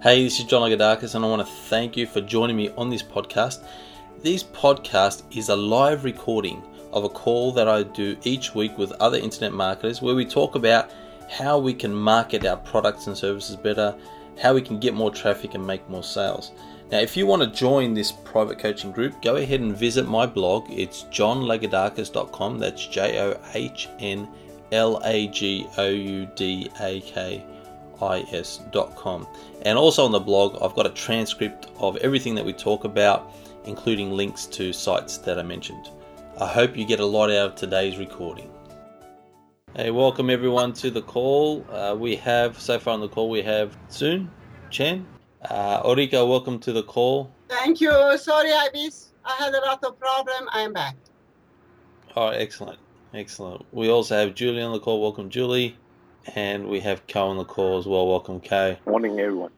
Hey, this is John Lagoudakis, and I want to thank you for joining me on this podcast. This podcast is a live recording of a call that I do each week with other internet marketers where we talk about how we can market our products and services better, how we can get more traffic and make more sales. Now, if you want to join this private coaching group, go ahead and visit my blog. It's johnlagoudakis.com. That's J O H N L A G O U D A K is.com. And also on the blog, I've got a transcript of everything that we talk about, including links to sites that I mentioned. I hope you get a lot out of today's recording. Hey, welcome everyone to the call. Uh, we have, so far on the call, we have Soon Chen. Uh, Orika, welcome to the call. Thank you. Sorry, I missed. I had a lot of problem. I am back. All right, excellent. Excellent. We also have Julie on the call. Welcome, Julie and we have Ko on the call as well. Welcome, Ko. Morning, everyone.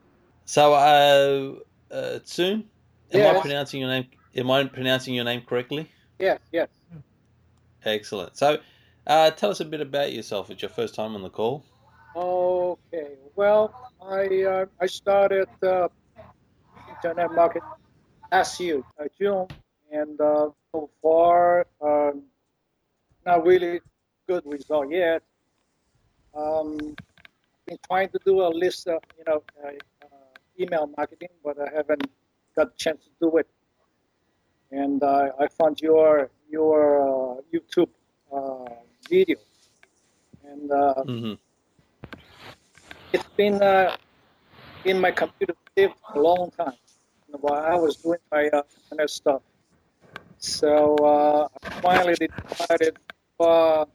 So, uh, uh, Soon, am yes. I pronouncing your name? Am I pronouncing your name correctly? Yes, yes. Excellent. So, uh, tell us a bit about yourself. It's your first time on the call. Okay. Well, I uh, I started uh, internet market year, uh, June, and uh, so far, um, not really good result yet. Um, been trying to do a list of, you know, uh, email marketing, but I haven't got a chance to do it. And uh, I found your your uh, YouTube uh, video, and uh, Mm-hmm. it's been in my computer for a long time while I was doing my uh, internet stuff. So I finally decided to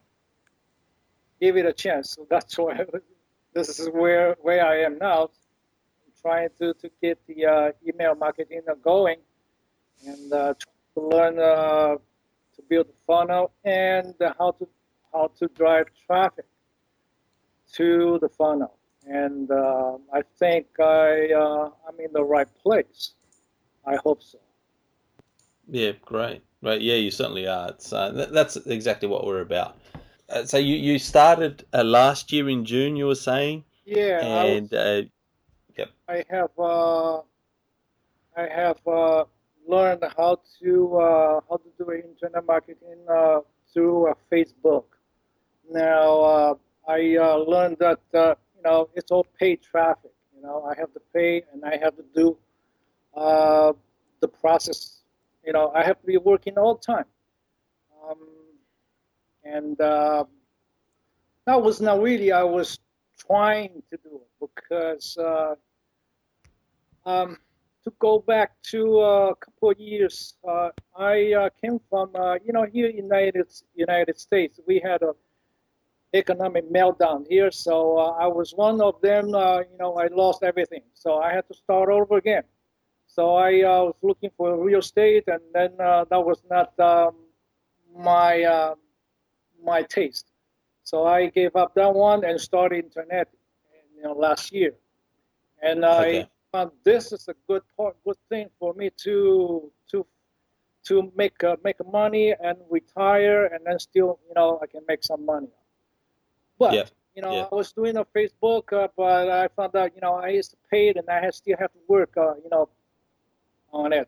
give it a chance. So that's why this is where where I am now, trying to, to get the uh, email marketing going and uh, to learn uh, to build a funnel and how to how to drive traffic to the funnel. And uh, I think I uh, I'm in the right place. I hope so. Yeah, great. Right, yeah, you certainly are. It's, uh, that's exactly what we're about. Uh, so you, you started uh, last year in June, you were saying, Yeah, and uh, yep, I have uh, I have uh, learned how to uh, how to do internet marketing uh, through uh, Facebook. Now uh, I learned that you know it's all paid traffic. You know I have to pay and I have to do the process. You know I have to be working all the time. Um, and that was not really I was trying to do it because uh, um, to go back to uh, a couple of years, uh, I uh, came from uh, you know here United United States we had a economic meltdown here, so uh, I was one of them. you know I lost everything, so I had to start over again. So I was looking for real estate, and then that was not um, my my taste. So I gave up that one and started internet, you know, last year. And Okay. I found this is a good part, good thing for me to to to make uh, make money and retire, and then still, you know, I can make some money. But Yeah, you know, yeah. I was doing a Facebook, uh, but I found out, you know, I used to pay it, and I had, still have to work, uh, you know, on it.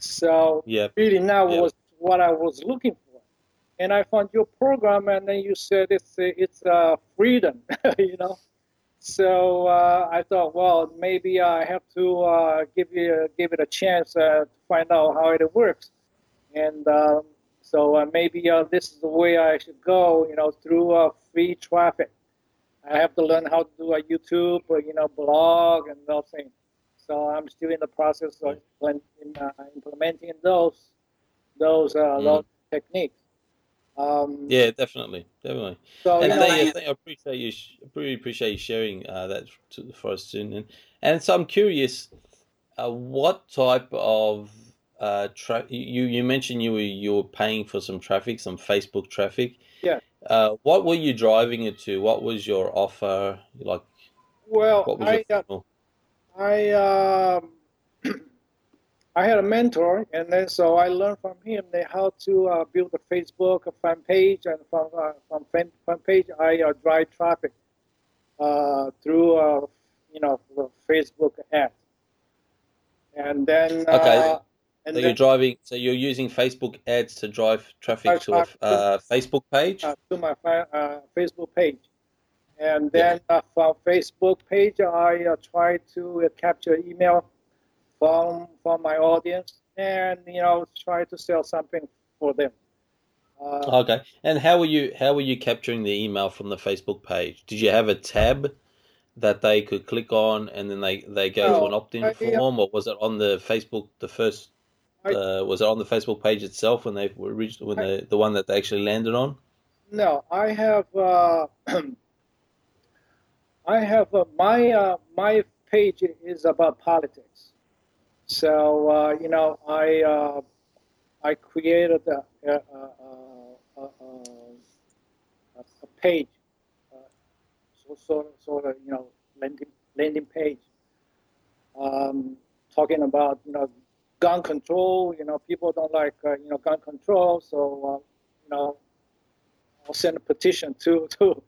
So yeah, really now Yeah. was what I was looking for. And I found your program, and then you said it's it's uh, freedom, you know. So uh, I thought, well, maybe I have to uh, give you give it a chance uh, to find out how it works. And um, so uh, maybe uh, this is the way I should go, you know, through uh, free traffic. I have to learn how to do a YouTube, or, you know, blog and those things. So I'm still in the process of implement- in, implementing those those uh, Mm. those techniques. Um, yeah, definitely, definitely. So and you know, they, I think I appreciate you. I really appreciate you sharing uh, that to, for us soon. And, and so I'm curious, uh, what type of uh, tra- you you mentioned you were you were paying for some traffic, some Facebook traffic. Yeah. Uh, what were you driving it to? What was your offer? Like, well, what was I uh. I um, I had a mentor, and then so I learned from him how to uh, build a Facebook a fan page, and from uh, from fan, fan page I uh, drive traffic uh, through uh, you know, Facebook ads. And then, Okay. uh, and So then you're driving. So you're using Facebook ads to drive traffic to a uh, Facebook page. uh, to my uh, Facebook page. And Yeah. then uh, from Facebook page, I uh, try to uh, capture email from from my audience, and you know, try to sell something for them. Uh, Okay. And how were you? How were you capturing the email from the Facebook page? Did you have a tab that they could click on, and then they they go to an opt-in I- form, or was it on the Facebook the first? I- Uh, was it on the Facebook page itself when they were reached when the the one that they actually landed on? no, I have uh, I have uh, my uh, my page is about politics. So uh, you know, I uh, I created a, a, a, a, page, uh, so sort of, sort of you know landing landing page, um, talking about you know gun control. You know, people don't like uh, you know gun control, so uh, you know I'll send a petition to to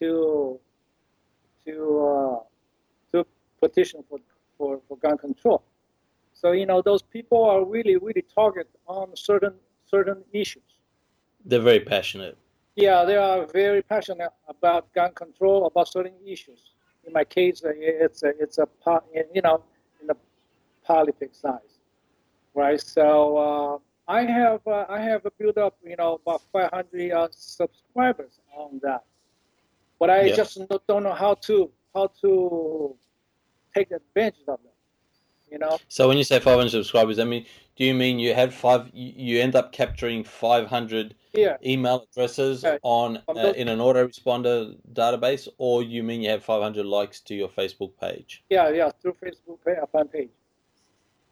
to to uh, to petition for, for, for gun control. So you know those people are really really target on certain certain issues. They're very passionate. Yeah, they are very passionate about gun control, about certain issues. In my case, uh, it's a, it's a you know in the politics side, right? So uh, I have uh, I have built up you know about 500 uh, subscribers on that, but I Yeah. just don't know how to how to take advantage of them. You know, So when you say 500 subscribers, I mean, do you mean you have five? You end up capturing 500 yeah, email addresses Okay. on uh, in an autoresponder database, or you mean you have 500 likes to your Facebook page? yeah, yeah, through Facebook page, uh, fan page,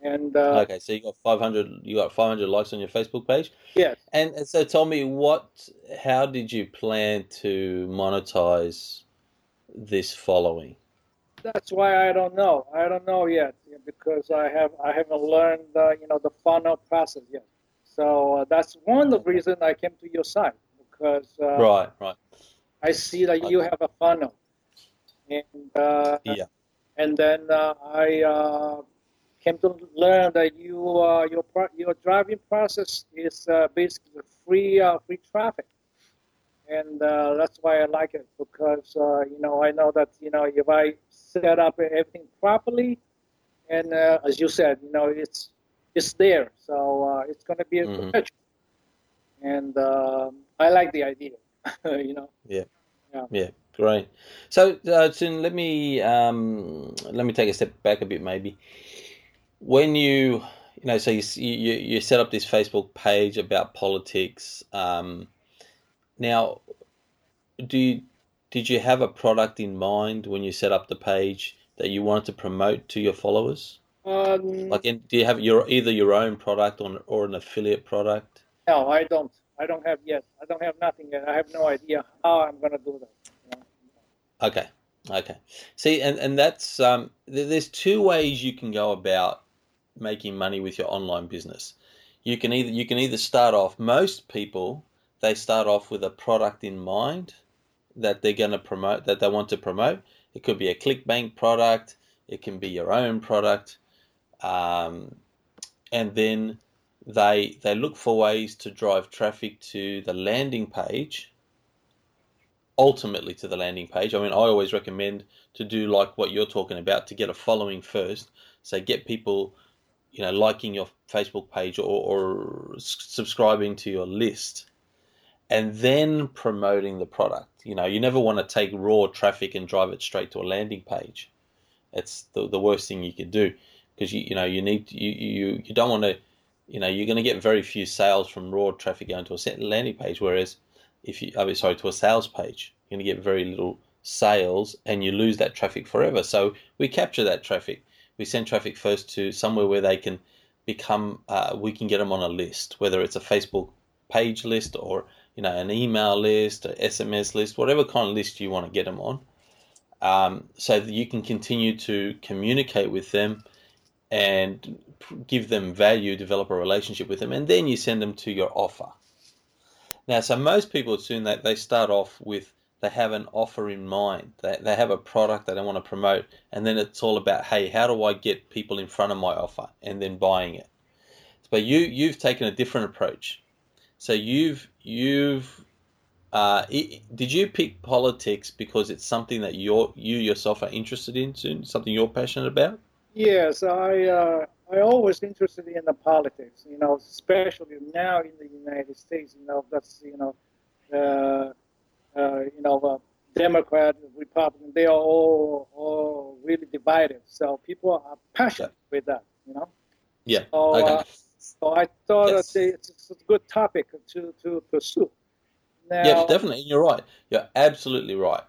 and uh, Okay, so you got 500. You got 500 likes on your Facebook page, yes. and and so tell me what? How did you plan to monetize this following? That's why I don't know. I don't know yet because I have I haven't learned uh, you know the funnel process yet. So uh, that's one of the reasons I came to your site because uh, Right, right. I see that you have a funnel, and uh, Yeah. and then uh, I uh, came to learn that you uh, your your driving process is uh, basically free uh, free traffic, and uh, that's why I like it because uh, you know I know that you know if I set up everything properly, and uh, as you said, you know it's it's there, so uh, it's going to be a Mhm. perpetual, and um I like the idea, you know. Yeah, yeah, great. So, uh, Tsun, let me um, let me take a step back a bit, maybe. When you, you know, so you you you set up this Facebook page about politics. Um, now, do you, did you have a product in mind when you set up the page that you wanted to promote to your followers? Um, Like, in, do you have your either your own product or or an affiliate product? No, I don't. I don't have yet. I don't have nothing yet. I have no idea how I'm going to do that. Okay. Okay. See, and, and that's um, th- there's two ways you can go about making money with your online business. You can either you can either start off. Most people they start off with a product in mind that they're going to promote that they want to promote. It could be a ClickBank product. It can be your own product, um, and then they they look for ways to drive traffic to the landing page ultimately to the landing page. I mean, I always recommend to do like what you're talking about to get a following first. So get people, you know, liking your Facebook page or, or subscribing to your list, and then promoting the product. You know, you never want to take raw traffic and drive it straight to a landing page. It's the, the worst thing you could do because you you know you need you you you don't want to. You know, you're going to get very few sales from raw traffic going to a landing page, whereas if you, mean, sorry, to a sales page, you're going to get very little sales and you lose that traffic forever. So we capture that traffic. We send traffic first to somewhere where they can become, uh, we can get them on a list, whether it's a Facebook page list or, you know, an email list, an SMS list, whatever kind of list you want to get them on. Um, so that you can continue to communicate with them and give them value, develop a relationship with them, and then you send them to your offer. Now, so most people assume that they start off with they have an offer in mind. They, they have a product that they want to promote, and then it's all about, hey, how do I get people in front of my offer and then buying it? But you you've taken a different approach. So you've you've uh, did you pick politics because it's something that you you yourself are interested in, soon, something you're passionate about? Yes, I uh, I always interested in the politics. You know, especially now in the United States. You know, that's you know, uh, uh, you know, uh, Democrat, Republican, they are all all really divided. So people are passionate yeah. with that. You know. Yeah. So, okay. So I thought yes. it's, it's a good topic to to pursue. Now, yeah, definitely. You're right. You're absolutely right.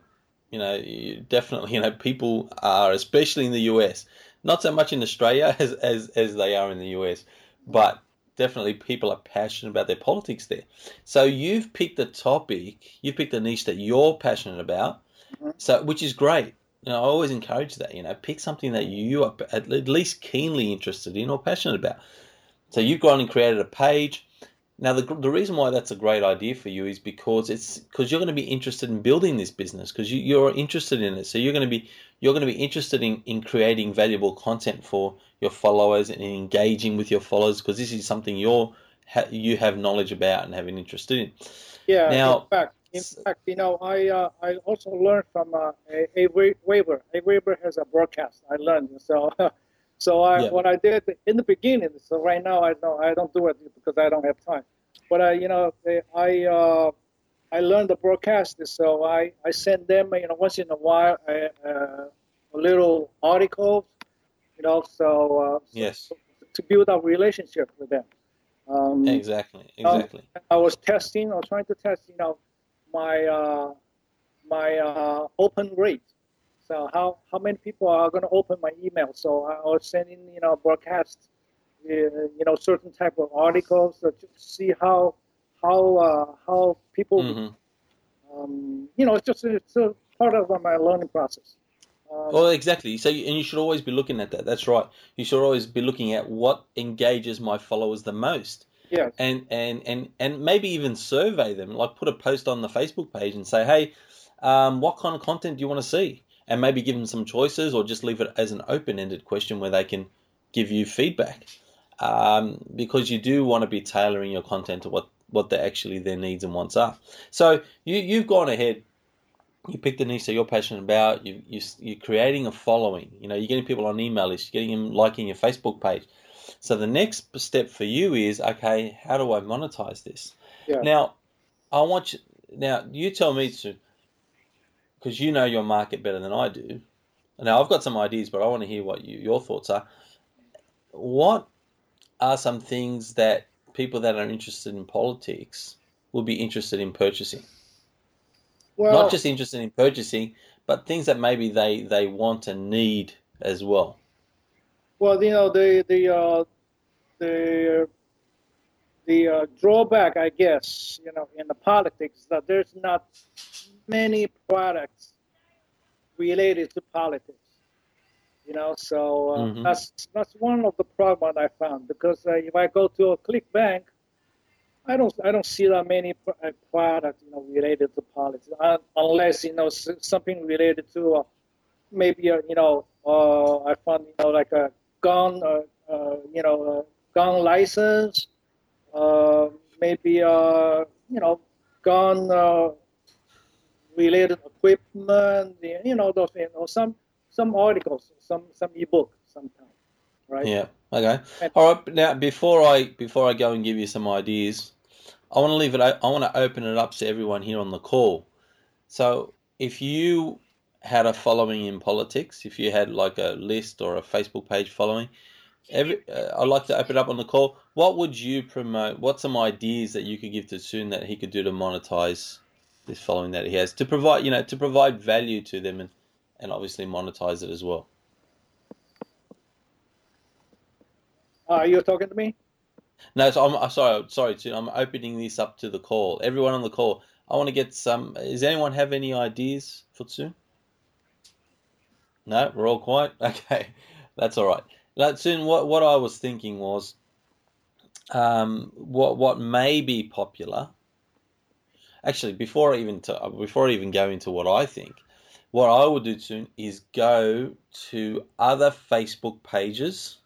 You know, you definitely. You know, people are, especially in the US, not so much in Australia as as as they are in the US, but definitely people are passionate about their politics there. So you've picked a topic, you've picked a niche that you're passionate about, mm-hmm. so which is great. You know, I always encourage that. You know, pick something that you are at least keenly interested in or passionate about. So you've gone and created a page. Now, the, the reason why that's a great idea for you is because it's because you're going to be interested in building this business because you, you're interested in it. So you're going to be you're going to be interested in, in creating valuable content for your followers and engaging with your followers because this is something you're you have knowledge about and have an interest in. Yeah. Now, in fact, in fact, you know, I uh, I also learned from uh, a, a Weber. AWeber has a broadcast. I learned so. So I, yeah. what I did in the beginning. So right now I don't I don't do it because I don't have time. But I you know I uh, I learned the broadcast. So I I send them you know once in a while a, uh, a little article. You know so, uh, yes to build a relationship with them. Um, exactly. Exactly. I was testing. I was trying to test you know my uh, my uh, open rate so how, how many people are going to open my email? So I was sending, you know, broadcast, uh, you know, certain type of articles to see how how uh, how people, mm-hmm. um, you know, it's just it's a part of my learning process. Um, well, exactly. So, and you should always be looking at that. That's right. You should always be looking at what engages my followers the most. Yeah. And and and and maybe even survey them. Like put a post on the Facebook page and say, hey, um, what kind of content do you want to see? And maybe give them some choices or just leave it as an open-ended question where they can give you feedback. Um, because you do want to be tailoring your content to what what they actually their needs and wants are. So you you've gone ahead you picked a niche that you're passionate about you, you you're creating a following. You know you're getting people on email lists you're getting them liking your facebook page. So the next step for you is okay how do i monetize this? Yeah. now i want you now you tell me to because you know your market better than I do. Now I've got some ideas, but I want to hear what you, your thoughts are. What are some things that people that are interested in politics will be interested in purchasing? Well, Not just interested in purchasing, but things that maybe they, they want and need as well. Well, you know the the uh, the the uh, drawback, I guess, you know, in the politics that there's not many products related to politics. You know, so uh, mm-hmm. that's that's one of the problems I found because uh, if I go to a ClickBank, I don't I don't see that many uh, products you know related to politics uh, unless you know something related to uh, maybe uh, you know I found you know like a gun you know gun license maybe you know gun related equipment, you know, those, you know, some some articles, some some ebook, sometimes, right? Yeah. Okay. All right. Now, before I before I go and give you some ideas, I want to leave it. I want to open it up to everyone here on the call. So, if you had a following in politics, if you had like a list or a Facebook page following, every uh, I'd like to open it up on the call. What would you promote? What's some ideas that you could give to Soon that he could do to monetize this following that he has to provide you know to provide value to them and and obviously monetize it as well. Are uh, you talking to me? No, so I'm, I'm sorry. Sorry, I'm opening this up to the call. Everyone on the call. I want to get some. Does anyone have any ideas for Tsun? No, we're all quiet. Okay, that's all right. Soon, what what I was thinking was, um, what what may be popular actually before I even to, before I even go into what I think, what I would do soon is go to other Facebook pages,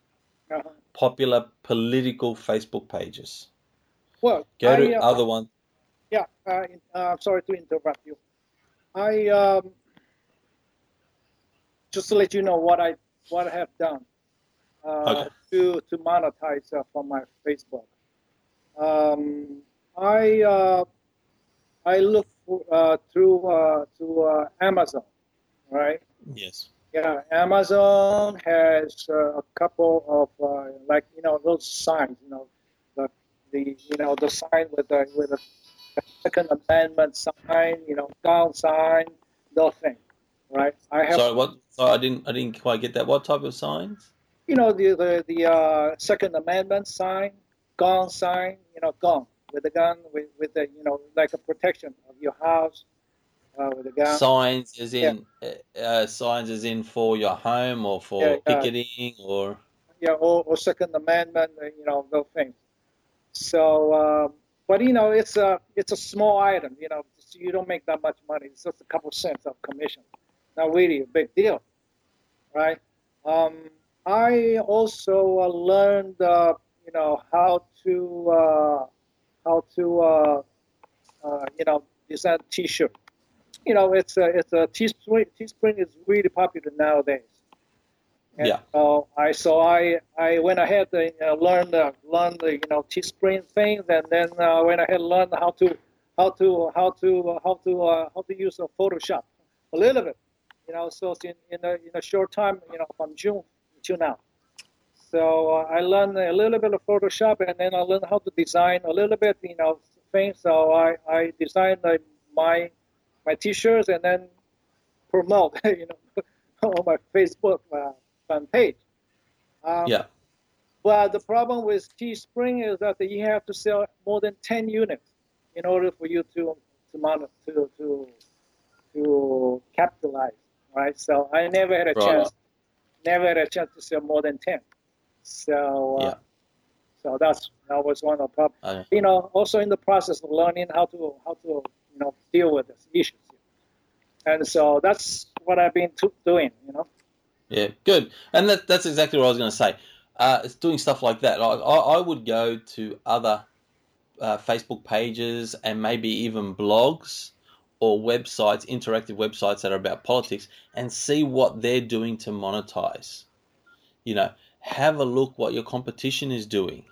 Uh-huh. popular political Facebook pages. Well, Go to I, uh, other ones. Yeah, uh, uh, sorry to interrupt you. I um, just to let you know what I what I have done uh, Okay. to to monetize uh, from my Facebook. Um, I uh, I look uh, through uh, to uh, Amazon, right? Yes. Yeah, Amazon has uh, a couple of uh, like you know those signs, you know, the the you know the sign with the with the Second Amendment sign, you know, down sign, those things, right? I have Sorry, what? Sorry, I didn't. I didn't quite get that. What type of signs? you know the the, the uh, Second Amendment sign, gun sign, you know, gun with a gun with with the you know like a protection of your house uh, with the gun. signs as in uh, uh, signs as in for your home or for Yeah, yeah. picketing or yeah, or, or Second Amendment, uh, you know, those things. So, um, but you know, it's a it's a small item. You know, you don't make that much money. It's just a couple cents of commission. Not really a big deal, right? Um, I also uh, learned, uh, you know, how to uh, how to uh, uh, you know design T-shirt. You know, it's a it's a Teespring. Teespring is really popular nowadays. And Yeah. So I so I I went ahead and uh, learned uh, learned the you know Teespring things, and then uh, went ahead and learned how to how to how to uh, how to uh, how to use a Photoshop a little bit. You know, so in in a, in a short time, you know, from June to now. So uh, I learned a little bit of Photoshop, and then I learned how to design a little bit, you know, things. So I I designed uh, my my T-shirts and then promote, you know, on my Facebook uh, fan page. Um, yeah But the problem with Teespring is that you have to sell more than 10 units in order for you to to to to, to capitalize, right? So I never had a Right. chance, never had a chance to sell more than 10. So uh, Yeah. so that's that was one of the problems. Okay. You know, also in the process of learning how to how to you know deal with this issues. And so that's what I've been to, doing, you know. yeah good and that, that's exactly what I was going to say uh, it's doing stuff like that I, I, I would go to other uh, Facebook pages and maybe even blogs or websites interactive websites that are about politics and see what they're doing to monetize you know have a look what your competition is doing.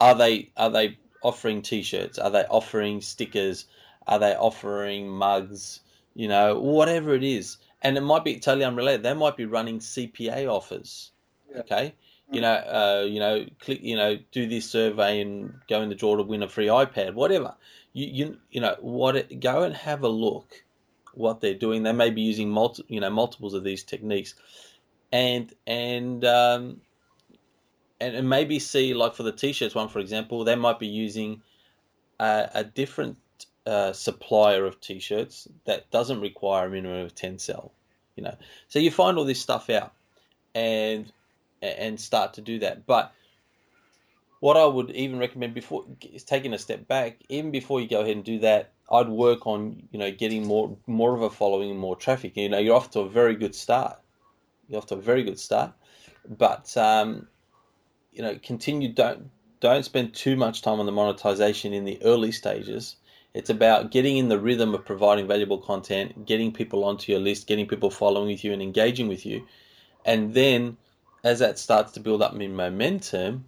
Are they are they offering t-shirts? Are they offering stickers? Are they offering mugs? You know whatever it is. And it might be totally unrelated. They might be running cpa offers. Yeah. okay? You know uh, you know click you know do this survey and go in the draw to win a free ipad whatever. You you, you know what it, go and have a look what they're doing. They may be using multi, you know multiples of these techniques. And and um, and, and maybe see like for the t-shirts one for example they might be using a, a different uh, supplier of t-shirts that doesn't require a minimum of 10 cell you know. So you find all this stuff out and and start to do that. But what I would even recommend before is taking a step back even before you go ahead and do that I'd work on you know getting more more of a following and more traffic. You know you're off to a very good start. You're off to a very good start. But um, you know continue don't don't spend too much time on the monetization in the early stages. It's about getting in the rhythm of providing valuable content getting people onto your list getting people following with you and engaging with you. And then as that starts to build up in momentum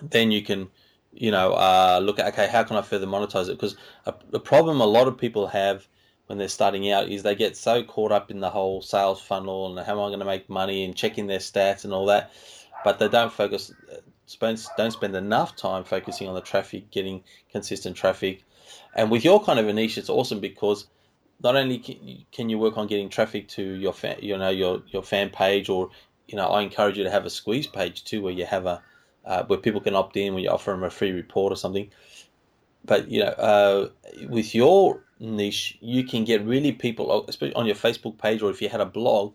then you can you know uh, look at okay how can i further monetize it? Because the problem a lot of people have when they're starting out is they get so caught up in the whole sales funnel and how am I going to make money and checking their stats and all that, but they don't focus, don't spend enough time focusing on the traffic, getting consistent traffic. And with your kind of a niche, it's awesome because not only can- can you work on getting traffic to your fan, you know your your fan page, or you know I encourage you to have a squeeze page too, where you have a uh, where people can opt in when you offer them a free report or something. But you know, uh, with your niche, you can get really people, especially on your Facebook page, or if you had a blog,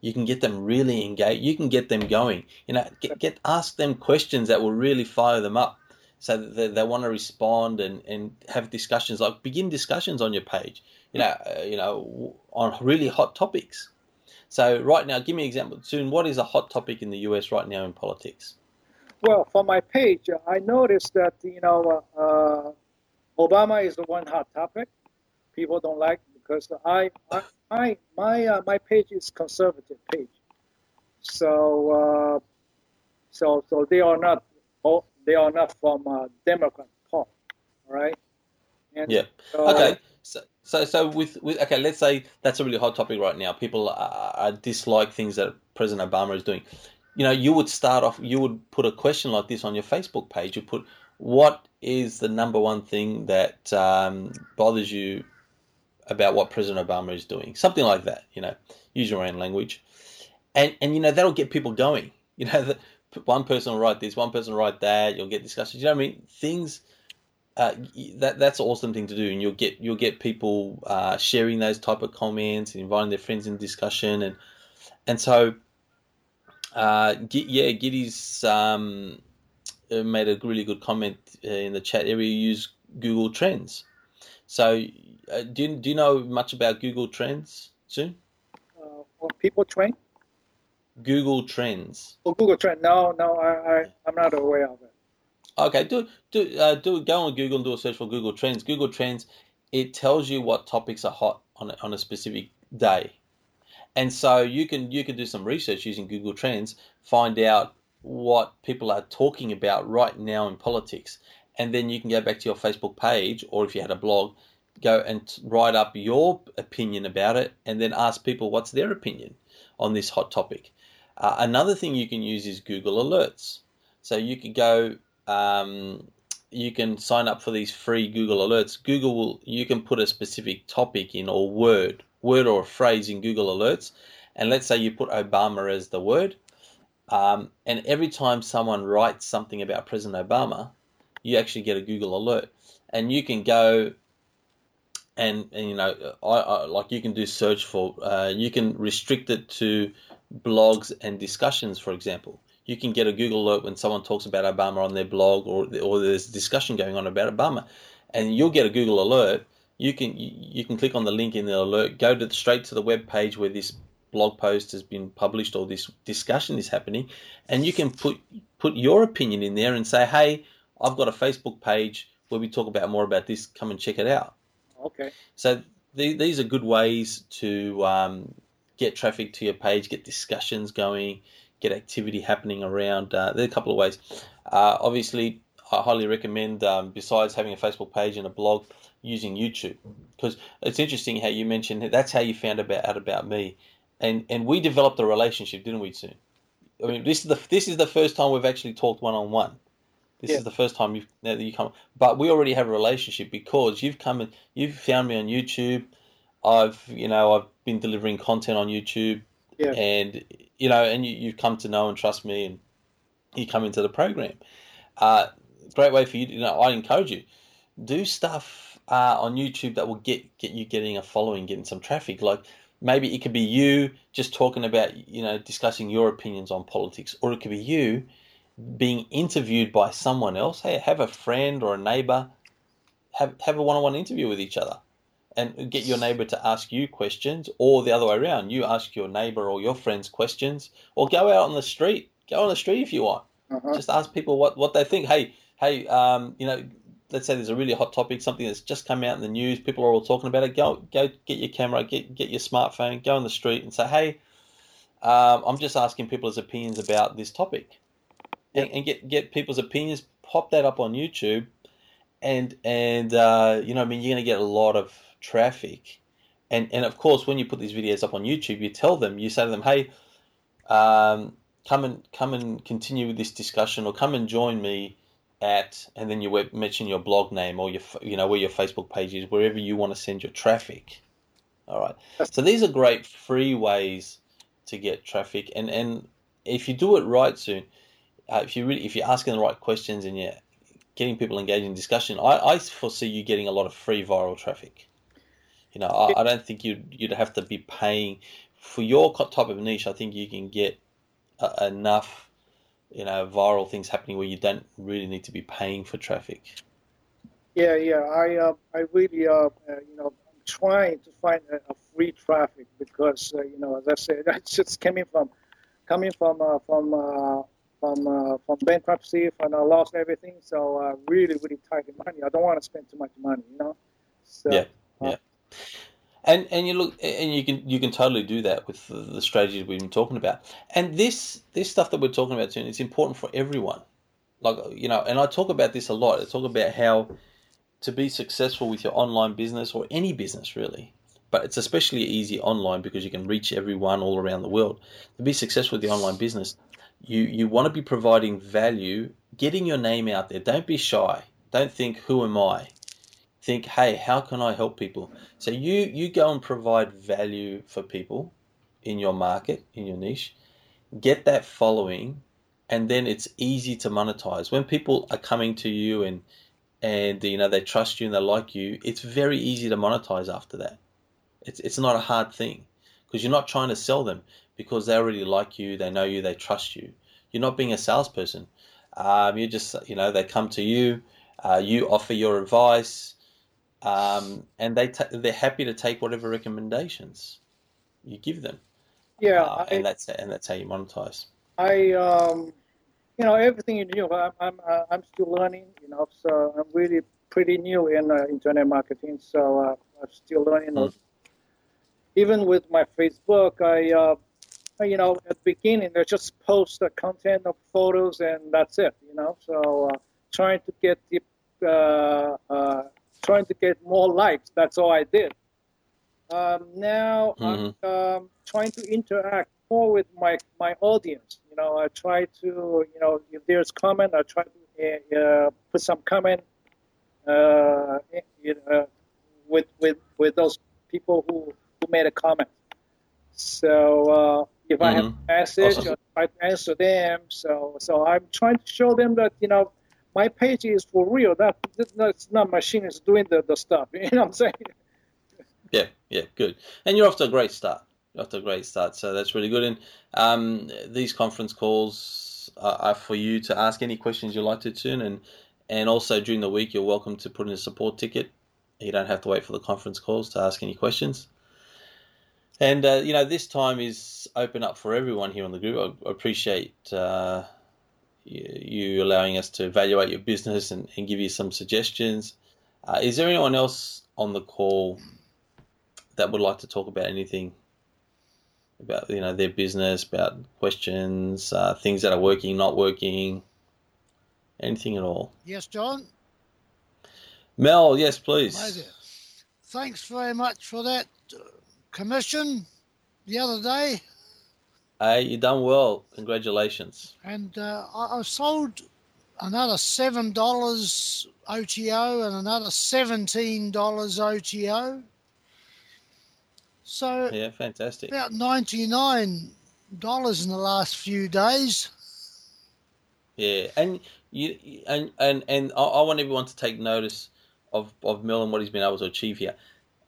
you can get them really engaged. You can get them going. You know, get, get ask them questions that will really fire them up. so they, they want to respond and, and have discussions like begin discussions on your page you know uh, you know on really hot topics so right now give me an example soon what is a hot topic in the us right now in politics well for my page i noticed that you know uh, uh, obama is the one hot topic people don't like because i, I my my uh, my page is conservative page so uh, so so they are not they are not from uh, Democrat Party, right? And yeah. So, okay. So, so, so with, with okay, let's say that's a really hot topic right now. People uh, dislike things that President Obama is doing. You know, you would start off. You would put a question like this on your Facebook page. You put, "What is the number one thing that um, bothers you about what President Obama is doing?" Something like that. You know, use your own language, and and you know that'll get people going. You know, that one person will write this, one person will write that. You'll get discussions. You know I mean? Things uh, that that's an awesome thing to do, and you'll get you'll get people uh, sharing those type of comments and inviting their friends in discussion, and and so uh, yeah, Giddy's um, made a really good comment uh, in the chat area. Use Google Trends, so uh, do you, do you know much about Google Trends, soon? Uh, people train. Google Trends. Oh, Google Trends. No, no, I, I I'm not aware of it. Okay, do do uh, do go on Google and do a search for Google Trends. Google Trends, it tells you what topics are hot on a, on a specific day, and so you can you can do some research using Google Trends, find out what people are talking about right now in politics, and then you can go back to your Facebook page or if you had a blog, go and write up your opinion about it, and then ask people what's their opinion on this hot topic. Uh, another thing you can use is Google Alerts. So you could go, um, you can sign up for these free Google Alerts. Google will, you can put a specific topic in or word, word or phrase in Google Alerts, and let's say you put Obama as the word, um, and every time someone writes something about President Obama, you actually get a Google alert, and you can go and, and you know, I, I, like you can do search for, uh, you can restrict it to blogs and discussions, for example. You can get a Google alert when someone talks about Obama on their blog or, or there's discussion going on about Obama. And you'll get a Google alert. You can you can click on the link in the alert, go to the, straight to the web page where this blog post has been published or this discussion is happening, and you can put put your opinion in there and say, "Hey, I've got a Facebook page where we talk about more about this. Come and check it out." Okay. So the, these are good ways to um, get traffic to your page, get discussions going, get activity happening around. Uh, there are a couple of ways. Uh, obviously, I highly recommend, um, besides having a Facebook page and a blog, using YouTube because it's interesting how you mentioned that that's how you found about out about me, and and we developed a relationship, didn't we? Soon. I mean, this is the this is the first time we've actually talked one on one. This yeah. is the first time you've that you come, but we already have a relationship because you've come and you've found me on YouTube. I've you know I've been delivering content on YouTube, yeah. and you know, and you, have come to know and trust me, and you come into the program. Uh, great way for you. To, you know, I encourage you do stuff uh, on YouTube that will get get you getting a following, getting some traffic. Like maybe it could be you just talking about you know discussing your opinions on politics, or it could be you being interviewed by someone else. Hey, have a friend or a neighbor have have a one on one interview with each other and get your neighbor to ask you questions, or the other way around. You ask your neighbor or your friends questions, or go out on the street. Go on the street if you want. Uh-huh. Just ask people what, what they think. Hey, hey, um, you know, let's say there's a really hot topic, something that's just come out in the news. People are all talking about it. Go, go, get your camera, get get your smartphone, go on the street and say, hey, um, I'm just asking people's opinions about this topic, and, and get get people's opinions. Pop that up on YouTube, and and uh, you know, I mean, you're going to get a lot of traffic. And and of course, when you put these videos up on YouTube, you tell them, you say to them, hey, um, come and come and continue with this discussion, or come and join me at, and then you mention your blog name or your you know where your Facebook page is, wherever you want to send your traffic. All right. So these are great free ways to get traffic, and and if you do it right soon, uh, if you really if you're asking the right questions and you're getting people engaged in discussion, I, I foresee you getting a lot of free viral traffic. You know, I, I don't think you'd you'd have to be paying for your type of niche. I think you can get uh, enough you know viral things happening where you don't really need to be paying for traffic. Yeah, yeah. I uh, I really uh, uh, you know I'm trying to find a, a free traffic because uh, you know as I said that's just coming from coming from from from uh, from bankruptcy and I lost everything so uh, really really tight money. I don't want to spend too much money, you know. So, Yeah, uh, yeah. And and you look and you can you can totally do that with the, the strategies we've been talking about. And this this stuff that we're talking about soon it's important for everyone. Like you know, and I talk about this a lot. I talk about how to be successful with your online business or any business really. But it's especially easy online because you can reach everyone all around the world. To be successful with the online business, you you want to be providing value, getting your name out there. Don't be shy. Don't think who am I? think, hey, how can I help people? So you you go and provide value for people in your market, in your niche, get that following, and then it's easy to monetize. When people are coming to you and and you know they trust you and they like you, it's very easy to monetize after that. It's it's not a hard thing because you're not trying to sell them because they already like you, they know you, they trust you. You're not being a salesperson. Um, you just you know they come to you, uh, you offer your advice, um, and they ta- they're happy to take whatever recommendations you give them. yeah. Uh, I, and that's and that's how you monetize. I um, you know, everything you do, I'm I'm uh, I'm still learning. You know, so I'm really pretty new in uh, internet marketing. So uh, I'm still learning. Mm. Even with my Facebook, I uh, you know, at the beginning, they just post the content of photos and that's it. You know, so uh, trying to get the uh, uh, trying to get more likes. That's all I did. Um, now I'm um, trying to interact more with my my audience. You know, I try to you know if there's comment, I try to uh, uh, put some comment uh, you know, with with with those people who who made a comment. So uh, if I have Mhm. a message, Awesome. I answer them. So so I'm trying to show them that you know my page is for real. That that's not machine is doing the, the stuff. You know what I'm saying? Yeah, yeah, good. And you're off to a great start. You're off to a great start. So that's really good. And um, these conference calls are, are for you to ask any questions you'd like to tune. And and also during the week, you're welcome to put in a support ticket. You don't have to wait for the conference calls to ask any questions. And uh, you know, this time is open up for everyone here on the group. I, appreciate uh, you, allowing us to evaluate your business and, and give you some suggestions. Uh, is there anyone else on the call that would like to talk about anything about you know their business, about questions, uh, things that are working, not working, anything at all? Yes, John. Mel, yes, please. Thanks very much for that commission the other day. Hey, you done well. Congratulations. And uh, I, I sold another $7 OTO and another $17 OTO. So Yeah, fantastic. about $99 in the last few days. Yeah, and you and and and I, I want everyone to take notice of of Mel and what he's been able to achieve here.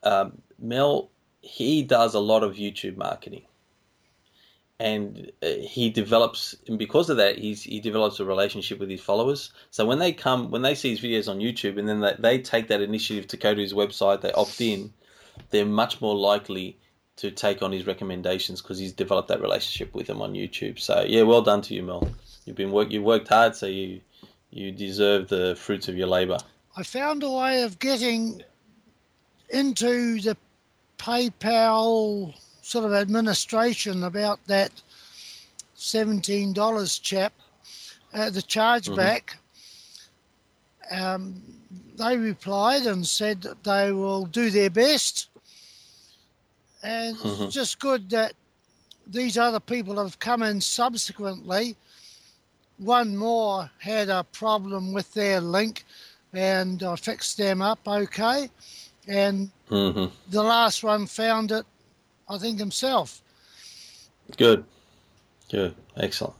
Um, Mel, he does a lot of YouTube marketing, and uh, he develops, and because of that, he's he develops a relationship with his followers. So when they come, when they see his videos on YouTube, and then they, they take that initiative to go to his website, they opt in, they're much more likely to take on his recommendations because he's developed that relationship with them on YouTube. So yeah, well done to you, Mel. You've been work. You worked hard, so you you deserve the fruits of your labor. I found a way of getting into the PayPal sort of administration about that $17 chap, uh, the chargeback. Um, they replied and said that they will do their best. And Mhm. it's just good that these other people have come in subsequently. One more had a problem with their link and I fixed them up okay. And hmm the last one found it, I think, himself. Good, good, excellent.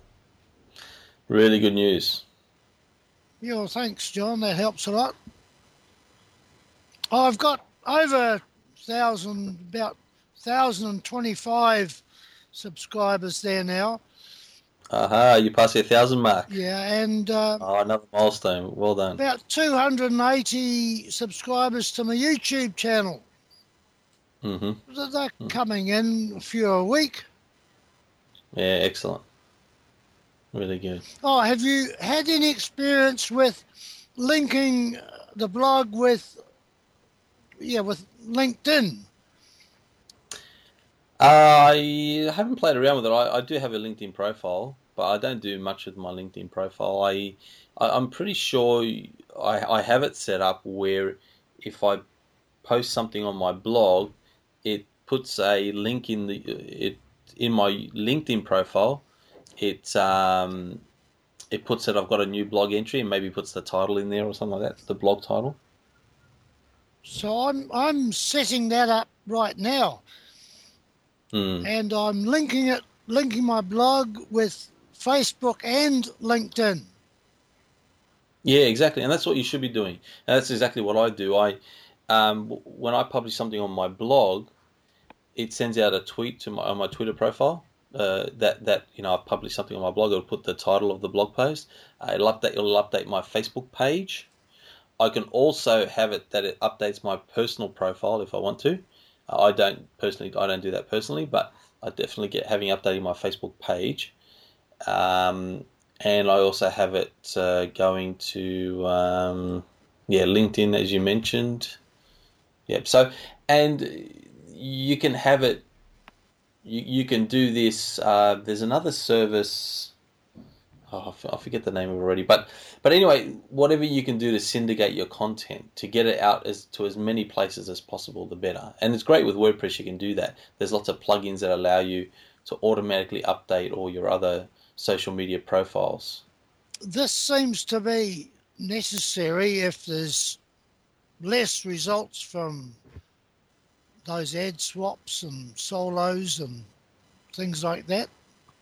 Really good news. Yeah, well, thanks, John. That helps a lot. I've got over thousand, about thousand and twenty-five subscribers there now, Aha, you passed the thousand mark. Yeah, and uh, Oh, another milestone. Well done. about 280 subscribers to my YouTube channel. hmm They're coming in a few a week. Yeah, excellent. Really good. Oh, have you had any experience with linking the blog with, yeah, with LinkedIn? I haven't played around with it. I, I do have a LinkedIn profile, but I don't do much with my LinkedIn profile. I, I I'm pretty sure I, I have it set up where if I post something on my blog, it puts a link in the it in my LinkedIn profile. It um it puts that I've got a new blog entry and maybe puts the title in there or something like that, the blog title. So I'm I'm setting that up right now, Hmm. and I'm linking it, linking my blog with Facebook and LinkedIn. Yeah, exactly, and that's what you should be doing. And that's exactly what I do. I, um, when I publish something on my blog, it sends out a tweet to my on my Twitter profile. Uh, that that you know I've published something on my blog. It'll put the title of the blog post. Uh, it'll update. It'll update my Facebook page. I can also have it that it updates my personal profile if I want to. I don't personally. I don't do that personally, but I definitely get having updating my Facebook page. Um, and I also have it uh, going to um, yeah LinkedIn as you mentioned. Yep. So and you can have it. You, you can do this. Uh, there's another service. Oh, I forget the name of it already, but but anyway, whatever you can do to syndicate your content to get it out as to as many places as possible, the better. And it's great with WordPress. You can do that. There's lots of plugins that allow you to automatically update all your other social media profiles. This seems to be necessary if there's less results from those ad swaps and solos and things like that.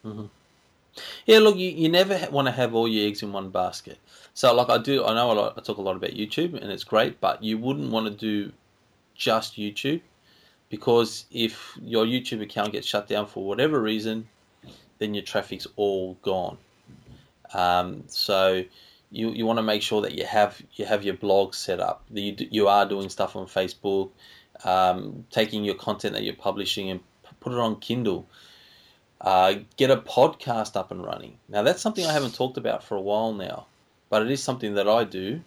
Mm-hmm. Yeah, look, you, you never ha- want to have all your eggs in one basket. So, like I do, I know lot. I talk a lot about YouTube, and it's great, but you wouldn't want to do just YouTube because if your YouTube account gets shut down for whatever reason, then your traffic's all gone. Um, so you you want to make sure that you have you have your blog set up. That you you are doing stuff on Facebook, um, taking your content that you're publishing and put it on Kindle. Uh, get a podcast up and running. Now that's something I haven't talked about for a while now, but it is something that I do.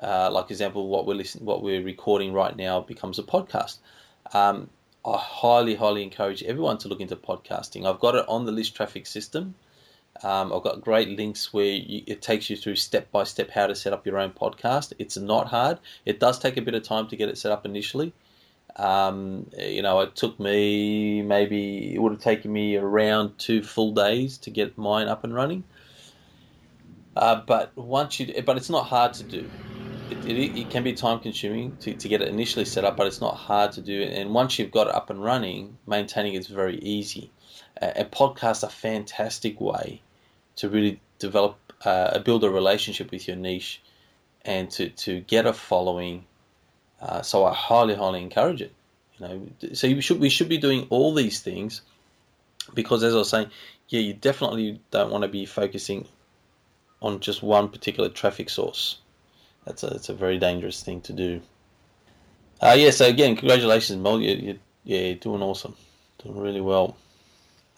Uh, like example, what we're listening, what we're recording right now becomes a podcast. Um, I highly, highly encourage everyone to look into podcasting. I've got it on the list traffic system. Um, I've got great links where you, it takes you through step by step how to set up your own podcast. It's not hard. It does take a bit of time to get it set up initially. Um, you know, it took me maybe it would have taken me around two full days to get mine up and running. Uh, but once you, but it's not hard to do. It, it, it can be time consuming to, to get it initially set up, but it's not hard to do. And once you've got it up and running, maintaining it's very easy. Uh, and podcasts are a fantastic way to really develop, uh, build a relationship with your niche, and to, to get a following. Uh, so I highly, highly encourage it. You know, so you should we should be doing all these things because, as I was saying, yeah, you definitely don't want to be focusing on just one particular traffic source. That's a that's a very dangerous thing to do. Uh, yeah. So again, congratulations, Mel. You, you, yeah, you're doing awesome, doing really well.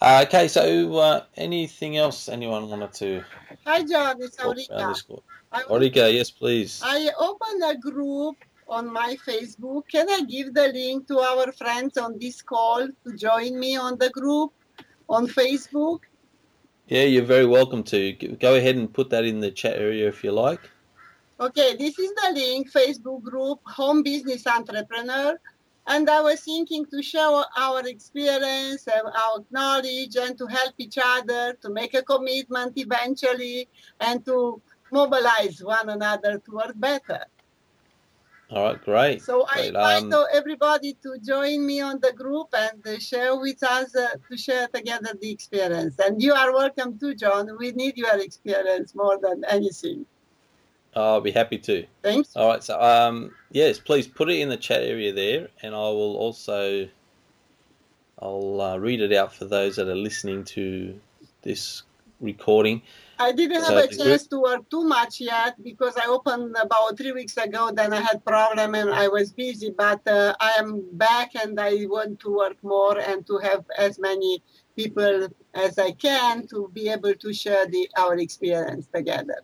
Uh, okay, so uh, anything else anyone wanted to Hi, John. It's talk about Aurika. this call? I, Orika, yes, please. I opened a group on my Facebook. Can I give the link to our friends on this call to join me on the group on Facebook? Yeah, you're very welcome to. Go ahead and put that in the chat area if you like. Okay, this is the link Facebook group Home Business Entrepreneur. And I was thinking to share our experience, and our knowledge, and to help each other to make a commitment eventually and to mobilize one another toward better. All right, great. So I invite um, everybody to join me on the group and uh, share with us uh, to share together the experience. And you are welcome too, John. We need your experience more than anything. I'll be happy to. Thanks. All right, so um, yes, please put it in the chat area there, and I will also I'll uh, read it out for those that are listening to this recording. I didn't have a chance to work too much yet because I opened about three weeks ago. Then I had problem and I was busy. But uh, I am back and I want to work more and to have as many people as I can to be able to share the our experience together.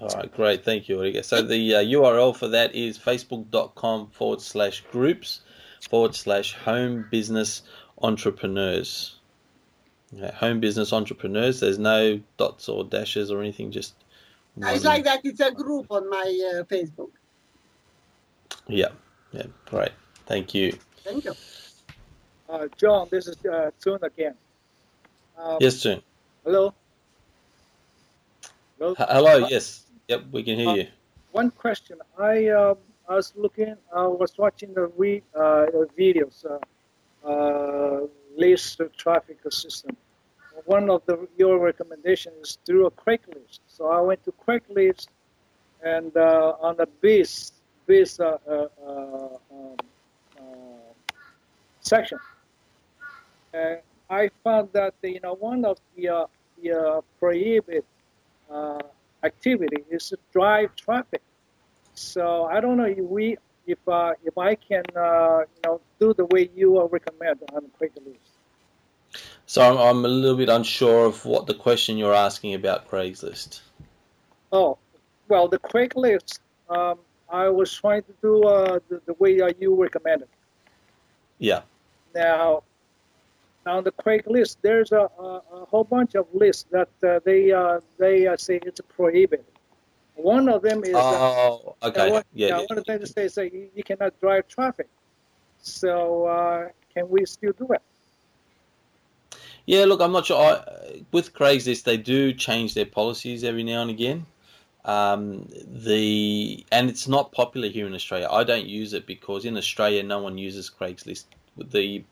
All right, great. Thank you, Ulrika. So the uh, URL for that is facebook.com forward slash groups forward slash home business entrepreneurs. Okay, home business entrepreneurs. There's no dots or dashes or anything, just It's like that. It's a group on my uh, Facebook. Yeah, yeah, great. Thank you. Thank you. Uh, John, this is uh, Tune again. Um, Yes, soon. Hello. Hello. Hello, yes. Yep, we can hear Uh, you. One question. I um, I was looking. I was watching the re, uh, videos. List traffic system. One of the your recommendations is through a Craigslist. So I went to Craigslist, and uh, on the biz biz uh, uh, uh, um, uh, section, I found that you know one of the uh, the prohibited activity is to drive traffic. So I don't know if we if uh, if I can uh, you know do the way you recommend on Craigslist. So I'm, I'm a little bit unsure of what the question you're asking about Craigslist. Oh, well, the Craigslist um, I was trying to do uh, the, the way uh, you recommended. Yeah. Now, on the Craigslist, there's a, a, a whole bunch of lists that uh, they uh, they uh, say it's prohibited. One of them is uh, Oh, okay. one, Yeah. one of the them says uh, you, you cannot drive traffic. So uh, can we still do it? Yeah, look, I'm not sure. I, with Craigslist, they do change their policies every now and again. Um, the and it's not popular here in Australia. I don't use it because in Australia, no one uses Craigslist. The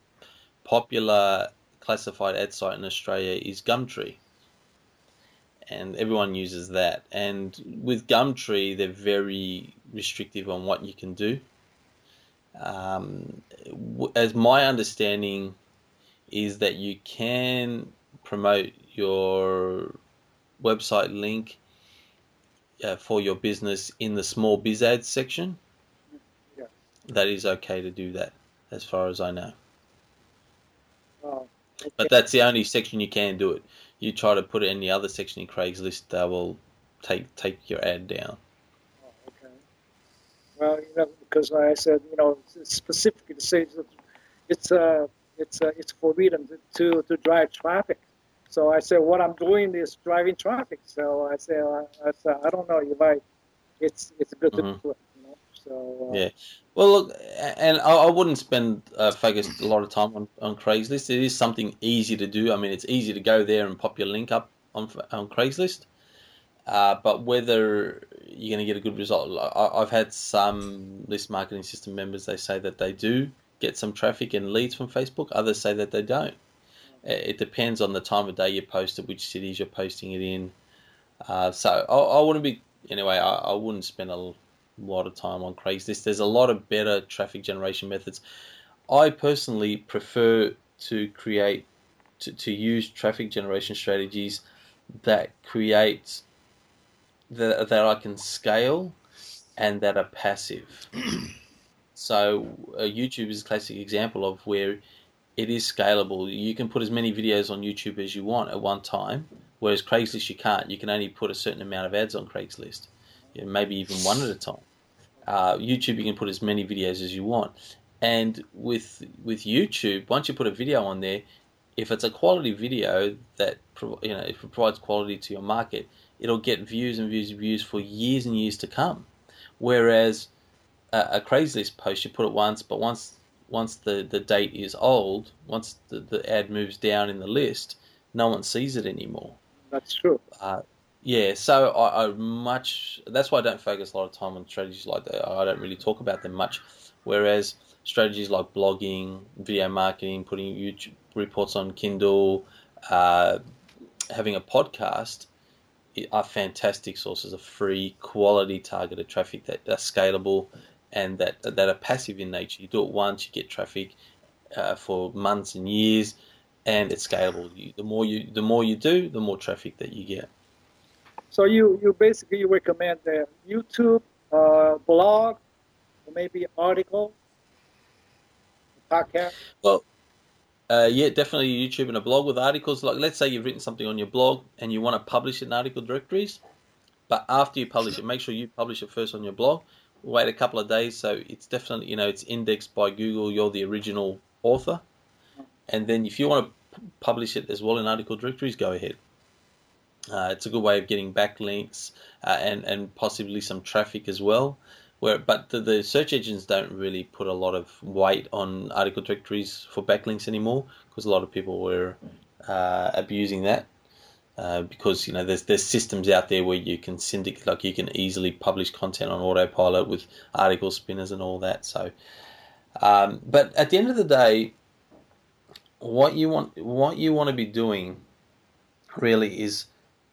popular classified ad site in Australia is Gumtree, and everyone uses that. And with Gumtree, they're very restrictive on what you can do. Um, as my understanding is that you can promote your website link uh, for your business in the small biz ads section. Yeah. That is okay to do that, as far as I know. Oh, okay. But that's the only section you can do it. You try to put it in the other section in Craigslist, they will take take your ad down. Oh, okay. Well, you know, because I said, you know, specifically to say that it's uh, it's uh, it's forbidden to to drive traffic. So I said, what I'm doing is driving traffic. So I said, uh, I, said, I don't know if I, it's it's good to So uh, Yeah. Well, look, and I, I wouldn't spend uh, focus a lot of time on, on Craigslist. It is something easy to do. I mean, it's easy to go there and pop your link up on on Craigslist. Uh, but whether you're going to get a good result, I, I've had some list marketing system members. They say that they do get some traffic and leads from Facebook. Others say that they don't. It it depends on the time of day you post it, which cities you're posting it in. Uh, so I, I wouldn't be anyway. I, I wouldn't spend a lot of time on Craigslist. There's a lot of better traffic generation methods. I personally prefer to create to, to use traffic generation strategies that create that that I can scale and that are passive. so uh, YouTube is a classic example of where it is scalable. You can put as many videos on YouTube as you want at one time, whereas Craigslist you can't. You can only put a certain amount of ads on Craigslist, maybe even one at a time. Uh, YouTube you can put as many videos as you want, and with with YouTube, once you put a video on there, if it's a quality video that you know if it provides quality to your market, it'll get views and views and views for years and years to come. Whereas a, a Craigslist post, you put it once, but once once the, the date is old, once the, the ad moves down in the list, no one sees it anymore. that's true. Uh, yeah, so I, I much that's why I don't focus a lot of time on strategies like that. I don't really talk about them much. Whereas strategies like blogging, video marketing, putting YouTube reports on Kindle, uh, having a podcast are fantastic sources of free, quality targeted traffic that are scalable and that that are passive in nature. You do it once, you get traffic uh, for months and years, and it's scalable. You, the more you the more you do, the more traffic that you get. So you you basically recommend the YouTube, uh, blog, or maybe article, podcast. Well, uh, yeah, definitely YouTube and a blog with articles. Like, let's say you've written something on your blog and you want to publish it in article directories, but after you publish it, make sure you publish it first on your blog. Wait a couple of days, so it's definitely you know it's indexed by Google. You're the original author, and then if you want to publish it as well in article directories, go ahead. Uh, it's a good way of getting backlinks uh, and and possibly some traffic as well. Where, but the, the, search engines don't really put a lot of weight on article directories for backlinks anymore because a lot of people were uh, abusing that. Uh, because you know there's there's systems out there where you can syndicate like you can easily publish content on autopilot with article spinners and all that. So, um, but at the end of the day, what you want what you want to be doing really is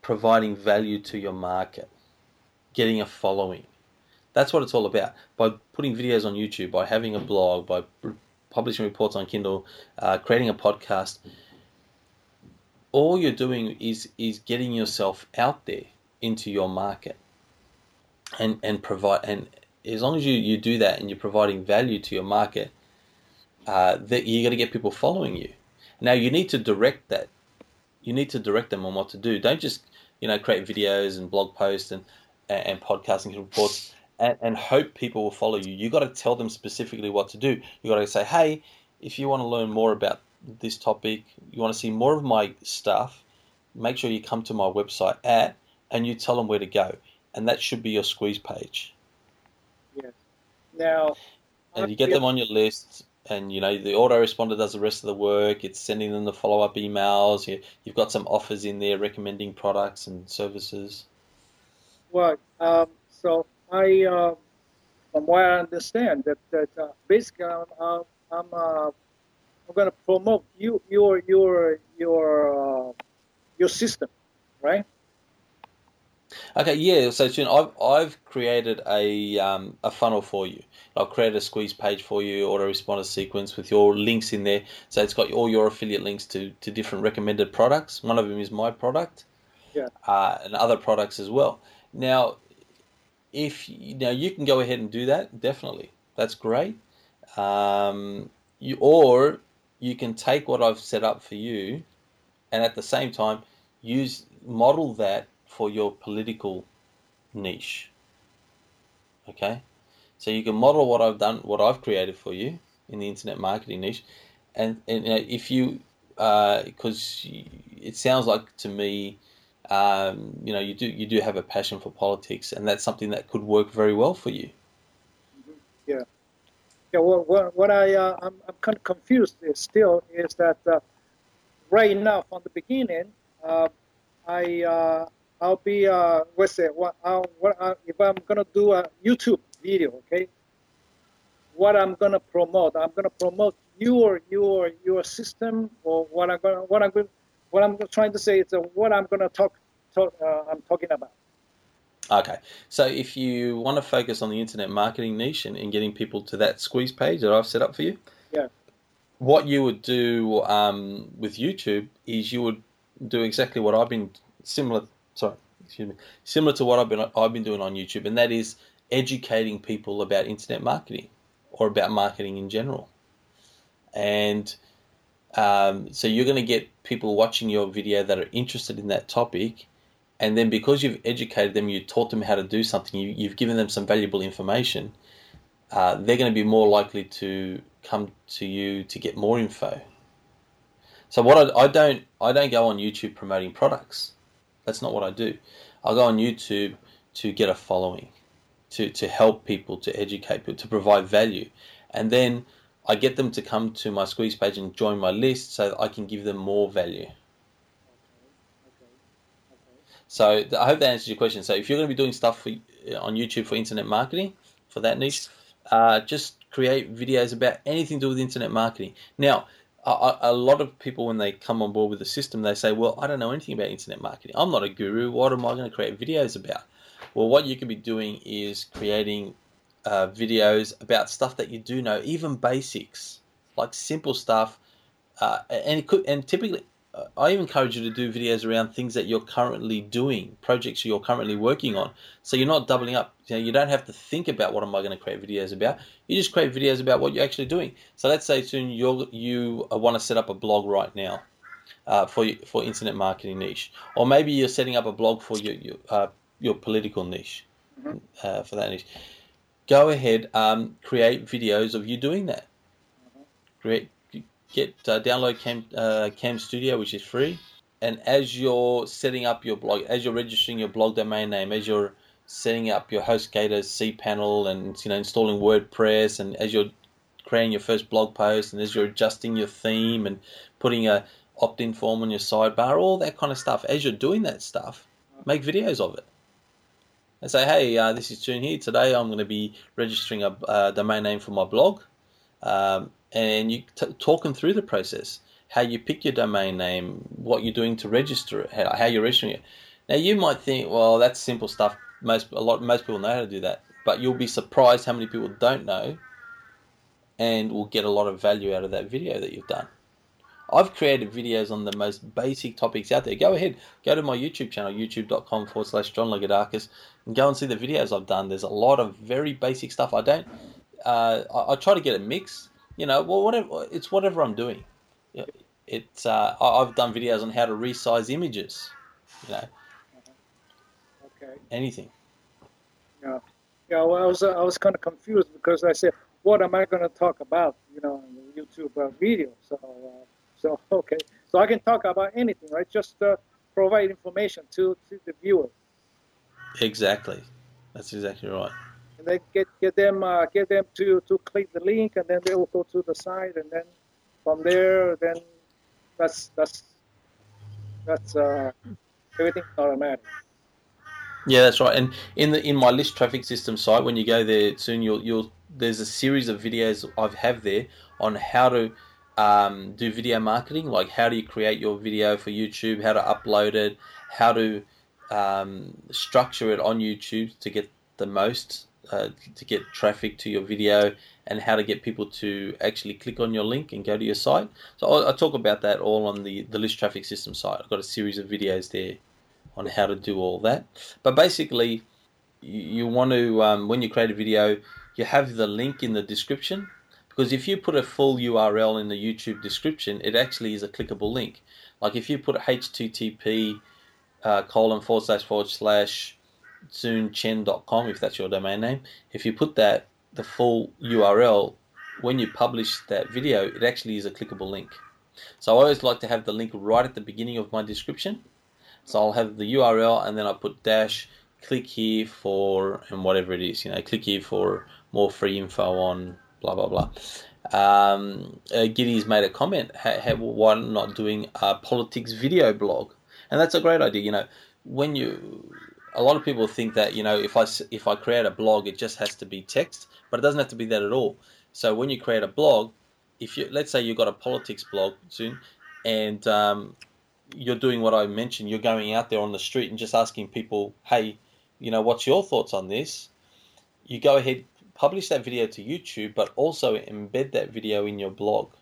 providing value to your market, getting a following. That's what it's all about. By putting videos on YouTube, by having a blog, by publishing reports on Kindle, uh, creating a podcast all you're doing is is getting yourself out there into your market and and provide and as long as you, you do that and you're providing value to your market uh, that you're going to get people following you now you need to direct that you need to direct them on what to do don't just you know create videos and blog posts and and podcasting reports and, and hope people will follow you you got to tell them specifically what to do you got to say hey if you want to learn more about this topic, you want to see more of my stuff, make sure you come to my website at and you tell them where to go. And that should be your squeeze page. Yes. Now, and you get them on your list, and you know the autoresponder does the rest of the work. It's sending them the follow up emails. You, you've got some offers in there recommending products and services. Well, um, so I, uh, from what I understand, that that uh, basically I'm, I'm uh, I'm going to promote you your your your uh, your system, right? Okay, yeah. So soon I've I've created a um, a funnel for you. I've created a squeeze page for you, autoresponder sequence with your links in there. So it's got all your affiliate links to, to different recommended products. One of them is my product, yeah, uh, and other products as well. Now, if now you can go ahead and do that, definitely, that's great. Um, you or you can take what I've set up for you and at the same time use model that for your political niche. Okay? So you can model what I've done, what I've created for you in the internet marketing niche, and, and if you, because uh, it sounds like to me, um, you know, you do you do have a passion for politics, and that's something that could work very well for you. Yeah. Yeah, what, what I uh, I'm, I'm kind of confused is still is that uh, right now from the beginning, uh, I uh, I'll be uh, let's say what, I'll, what I, if I'm gonna do a YouTube video, okay? What I'm gonna promote, I'm gonna promote your your your system or what I'm gonna what I'm going what I'm trying to say is what I'm gonna talk talk uh, I'm talking about. Okay, so if you want to focus on the internet marketing niche and, and getting people to that squeeze page that I've set up for you, yeah, what you would do um, with YouTube is you would do exactly what I've been similar. Sorry, excuse me, similar to what I've been I've been doing on YouTube, and that is educating people about internet marketing or about marketing in general. And um, so you're going to get people watching your video that are interested in that topic and then because you've educated them, you taught them how to do something, you, have given them some valuable information, uh, they're going to be more likely to come to you to get more info. So what I, I don't I don't go on YouTube promoting products. That's not what I do. I go on YouTube to get a following, to to help people, to educate people, to provide value, and then I get them to come to my squeeze page and join my list so that I can give them more value. So I hope that answers your question. So if you're going to be doing stuff for, on YouTube for internet marketing for that niche, uh, just create videos about anything to do with internet marketing. Now, a, lot of people when they come on board with the system, they say, "Well, I don't know anything about internet marketing. I'm not a guru. What am I going to create videos about?" Well, what you could be doing is creating uh, videos about stuff that you do know, even basics, like simple stuff uh, and it could and typically I even encourage you to do videos around things that you're currently doing, projects you're currently working on. So you're not doubling up. You know, you don't have to think about what am I going to create videos about. You just create videos about what you're actually doing. So let's say soon you you want to set up a blog right now uh, for for internet marketing niche, or maybe you're setting up a blog for your your, uh, your political niche mm-hmm. uh, for that niche. Go ahead, um, create videos of you doing that. Mm-hmm. Create get uh, download Cam uh, Cam Studio, which is free. And as you're setting up your blog, as you're registering your blog domain name, as you're setting up your HostGator cPanel and you know installing WordPress, and as you're creating your first blog post, and as you're adjusting your theme and putting a opt-in form on your sidebar, all that kind of stuff. As you're doing that stuff, make videos of it. And say, hey, uh, this is Toon here. Today I'm going to be registering a uh, domain name for my blog. Um, and you t- talk them through the process, how you pick your domain name, what you're doing to register it, how, how you're registering it. Now you might think, well, that's simple stuff. Most a lot most people know how to do that, but you'll be surprised how many people don't know, and will get a lot of value out of that video that you've done. I've created videos on the most basic topics out there. Go ahead, go to my YouTube channel, youtube.com forward slash John Lagoudakis, and go and see the videos I've done. There's a lot of very basic stuff. I don't, uh, I, I, try to get a mix you know, well, whatever it's whatever I'm doing. It's uh, I've done videos on how to resize images. You know. Okay. Anything. Yeah. Yeah. Well, I was uh, I was kind of confused because I said, what am I going to talk about? You know, in the YouTube uh, video. So uh, so okay. So I can talk about anything, right? Just uh, provide information to to the viewer. Exactly. That's exactly right then get get them uh, get them to to click the link, and then they will go to the site, and then from there, then that's that's that's uh, everything automatic. Yeah, that's right. And in the in my list traffic system site, when you go there soon, you'll you'll there's a series of videos I have there on how to um, do video marketing, like how do you create your video for YouTube, how to upload it, how to um, structure it on YouTube to get the most uh, to get traffic to your video and how to get people to actually click on your link and go to your site. So I'll, I'll, talk about that all on the, the list traffic system site. I've got a series of videos there on how to do all that. But basically, you, you want to, um, when you create a video, you have the link in the description because if you put a full URL in the YouTube description, it actually is a clickable link. Like if you put HTTP uh, colon forward slash forward slash zoonchen.com if that's your domain name. If you put that, the full URL, when you publish that video, it actually is a clickable link. So I always like to have the link right at the beginning of my description. So I'll have the URL and then I put dash click here for and whatever it is, you know, click here for more free info on blah blah blah. Um, uh, Giddy's made a comment. why not doing a politics video blog? And that's a great idea. You know, when you a lot of people think that you know if I if I create a blog, it just has to be text, but it doesn't have to be that at all. So when you create a blog, if you let's say you've got a politics blog soon, and um, you're doing what I mentioned, you're going out there on the street and just asking people, hey, you know, what's your thoughts on this? You go ahead, publish that video to YouTube, but also embed that video in your blog.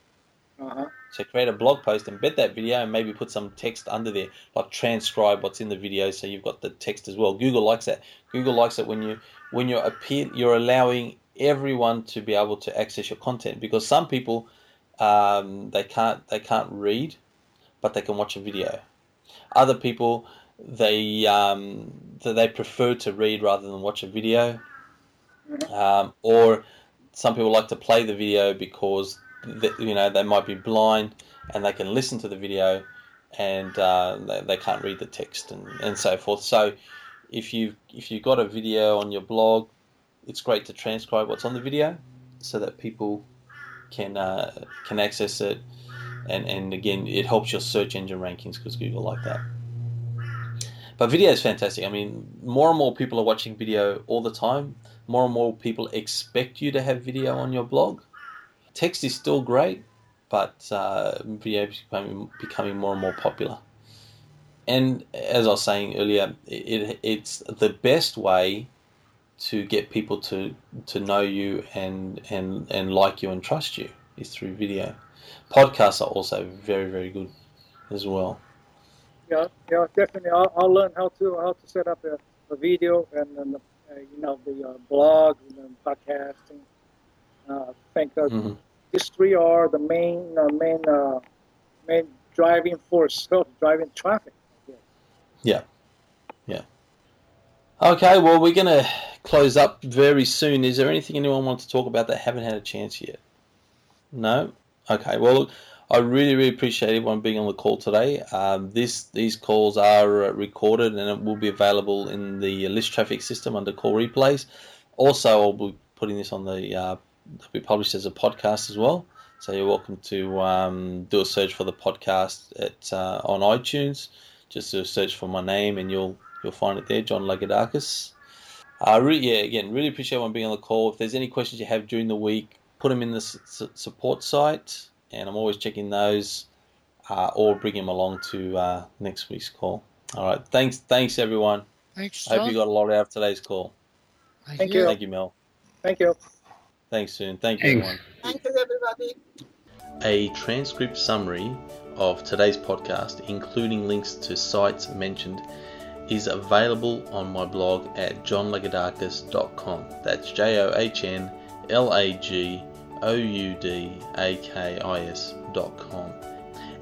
Uh-huh. So create a blog post, embed that video, and maybe put some text under there, like transcribe what's in the video, so you've got the text as well. Google likes that. Google likes it when you when you're appear, you're allowing everyone to be able to access your content because some people um, they can't they can't read, but they can watch a video. Other people they um, they prefer to read rather than watch a video, mm-hmm. um, or some people like to play the video because you know they might be blind and they can listen to the video and uh, they, they can't read the text and, and so forth. So if you if you've got a video on your blog, it's great to transcribe what's on the video so that people can uh, can access it. And, and again, it helps your search engine rankings because Google like that. But video is fantastic. I mean, more and more people are watching video all the time. More and more people expect you to have video on your blog. Text is still great, but uh, video is becoming, becoming more and more popular. And as I was saying earlier, it, it's the best way to get people to to know you and and and like you and trust you is through video. Podcasts are also very, very good as well. Yeah, yeah, definitely. I'll, I'll learn how to how to set up a, a video and then the, uh, you know the uh, blog and then podcasting. Uh, I think that Mhm. These three are the main uh, main uh, main driving force of driving traffic. Yeah. Yeah. Okay, well, we're going to close up very soon. Is there anything anyone wants to talk about that haven't had a chance yet? No? Okay, well, I really, really appreciate everyone being on the call today. Um, this These calls are uh, recorded and it will be available in the list traffic system under call replays. Also, I'll be putting this on the, uh, it'll be published as a podcast as well. So you're welcome to um, do a search for the podcast at uh, on iTunes just to search for my name and you'll you'll find it there, John Lagoudakis. Uh, re- yeah, again, really appreciate everyone being on the call. If there's any questions you have during the week, put them in the s- s- support site, and I'm always checking those, uh, or bring them along to uh, next week's call. All right, thanks, thanks everyone. Thanks, I hope you got a lot out of today's call. Thank you. Thank you, Mel. Thank you. Thanks soon. Thank you, Thanks. everyone. Thank you, everybody. A transcript summary of today's podcast, including links to sites mentioned, is available on my blog at johnlagoudakis.com. That's J O H N L A G O U D A K I S.com.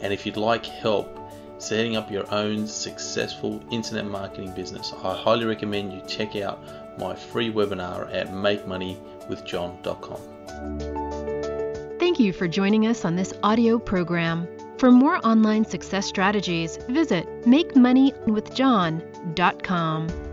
And if you'd like help setting up your own successful internet marketing business, I highly recommend you check out my free webinar at makemoneywithjohn.com. Thank you for joining us on this audio program. For more online success strategies, visit MakeMoneyWithJohn.com.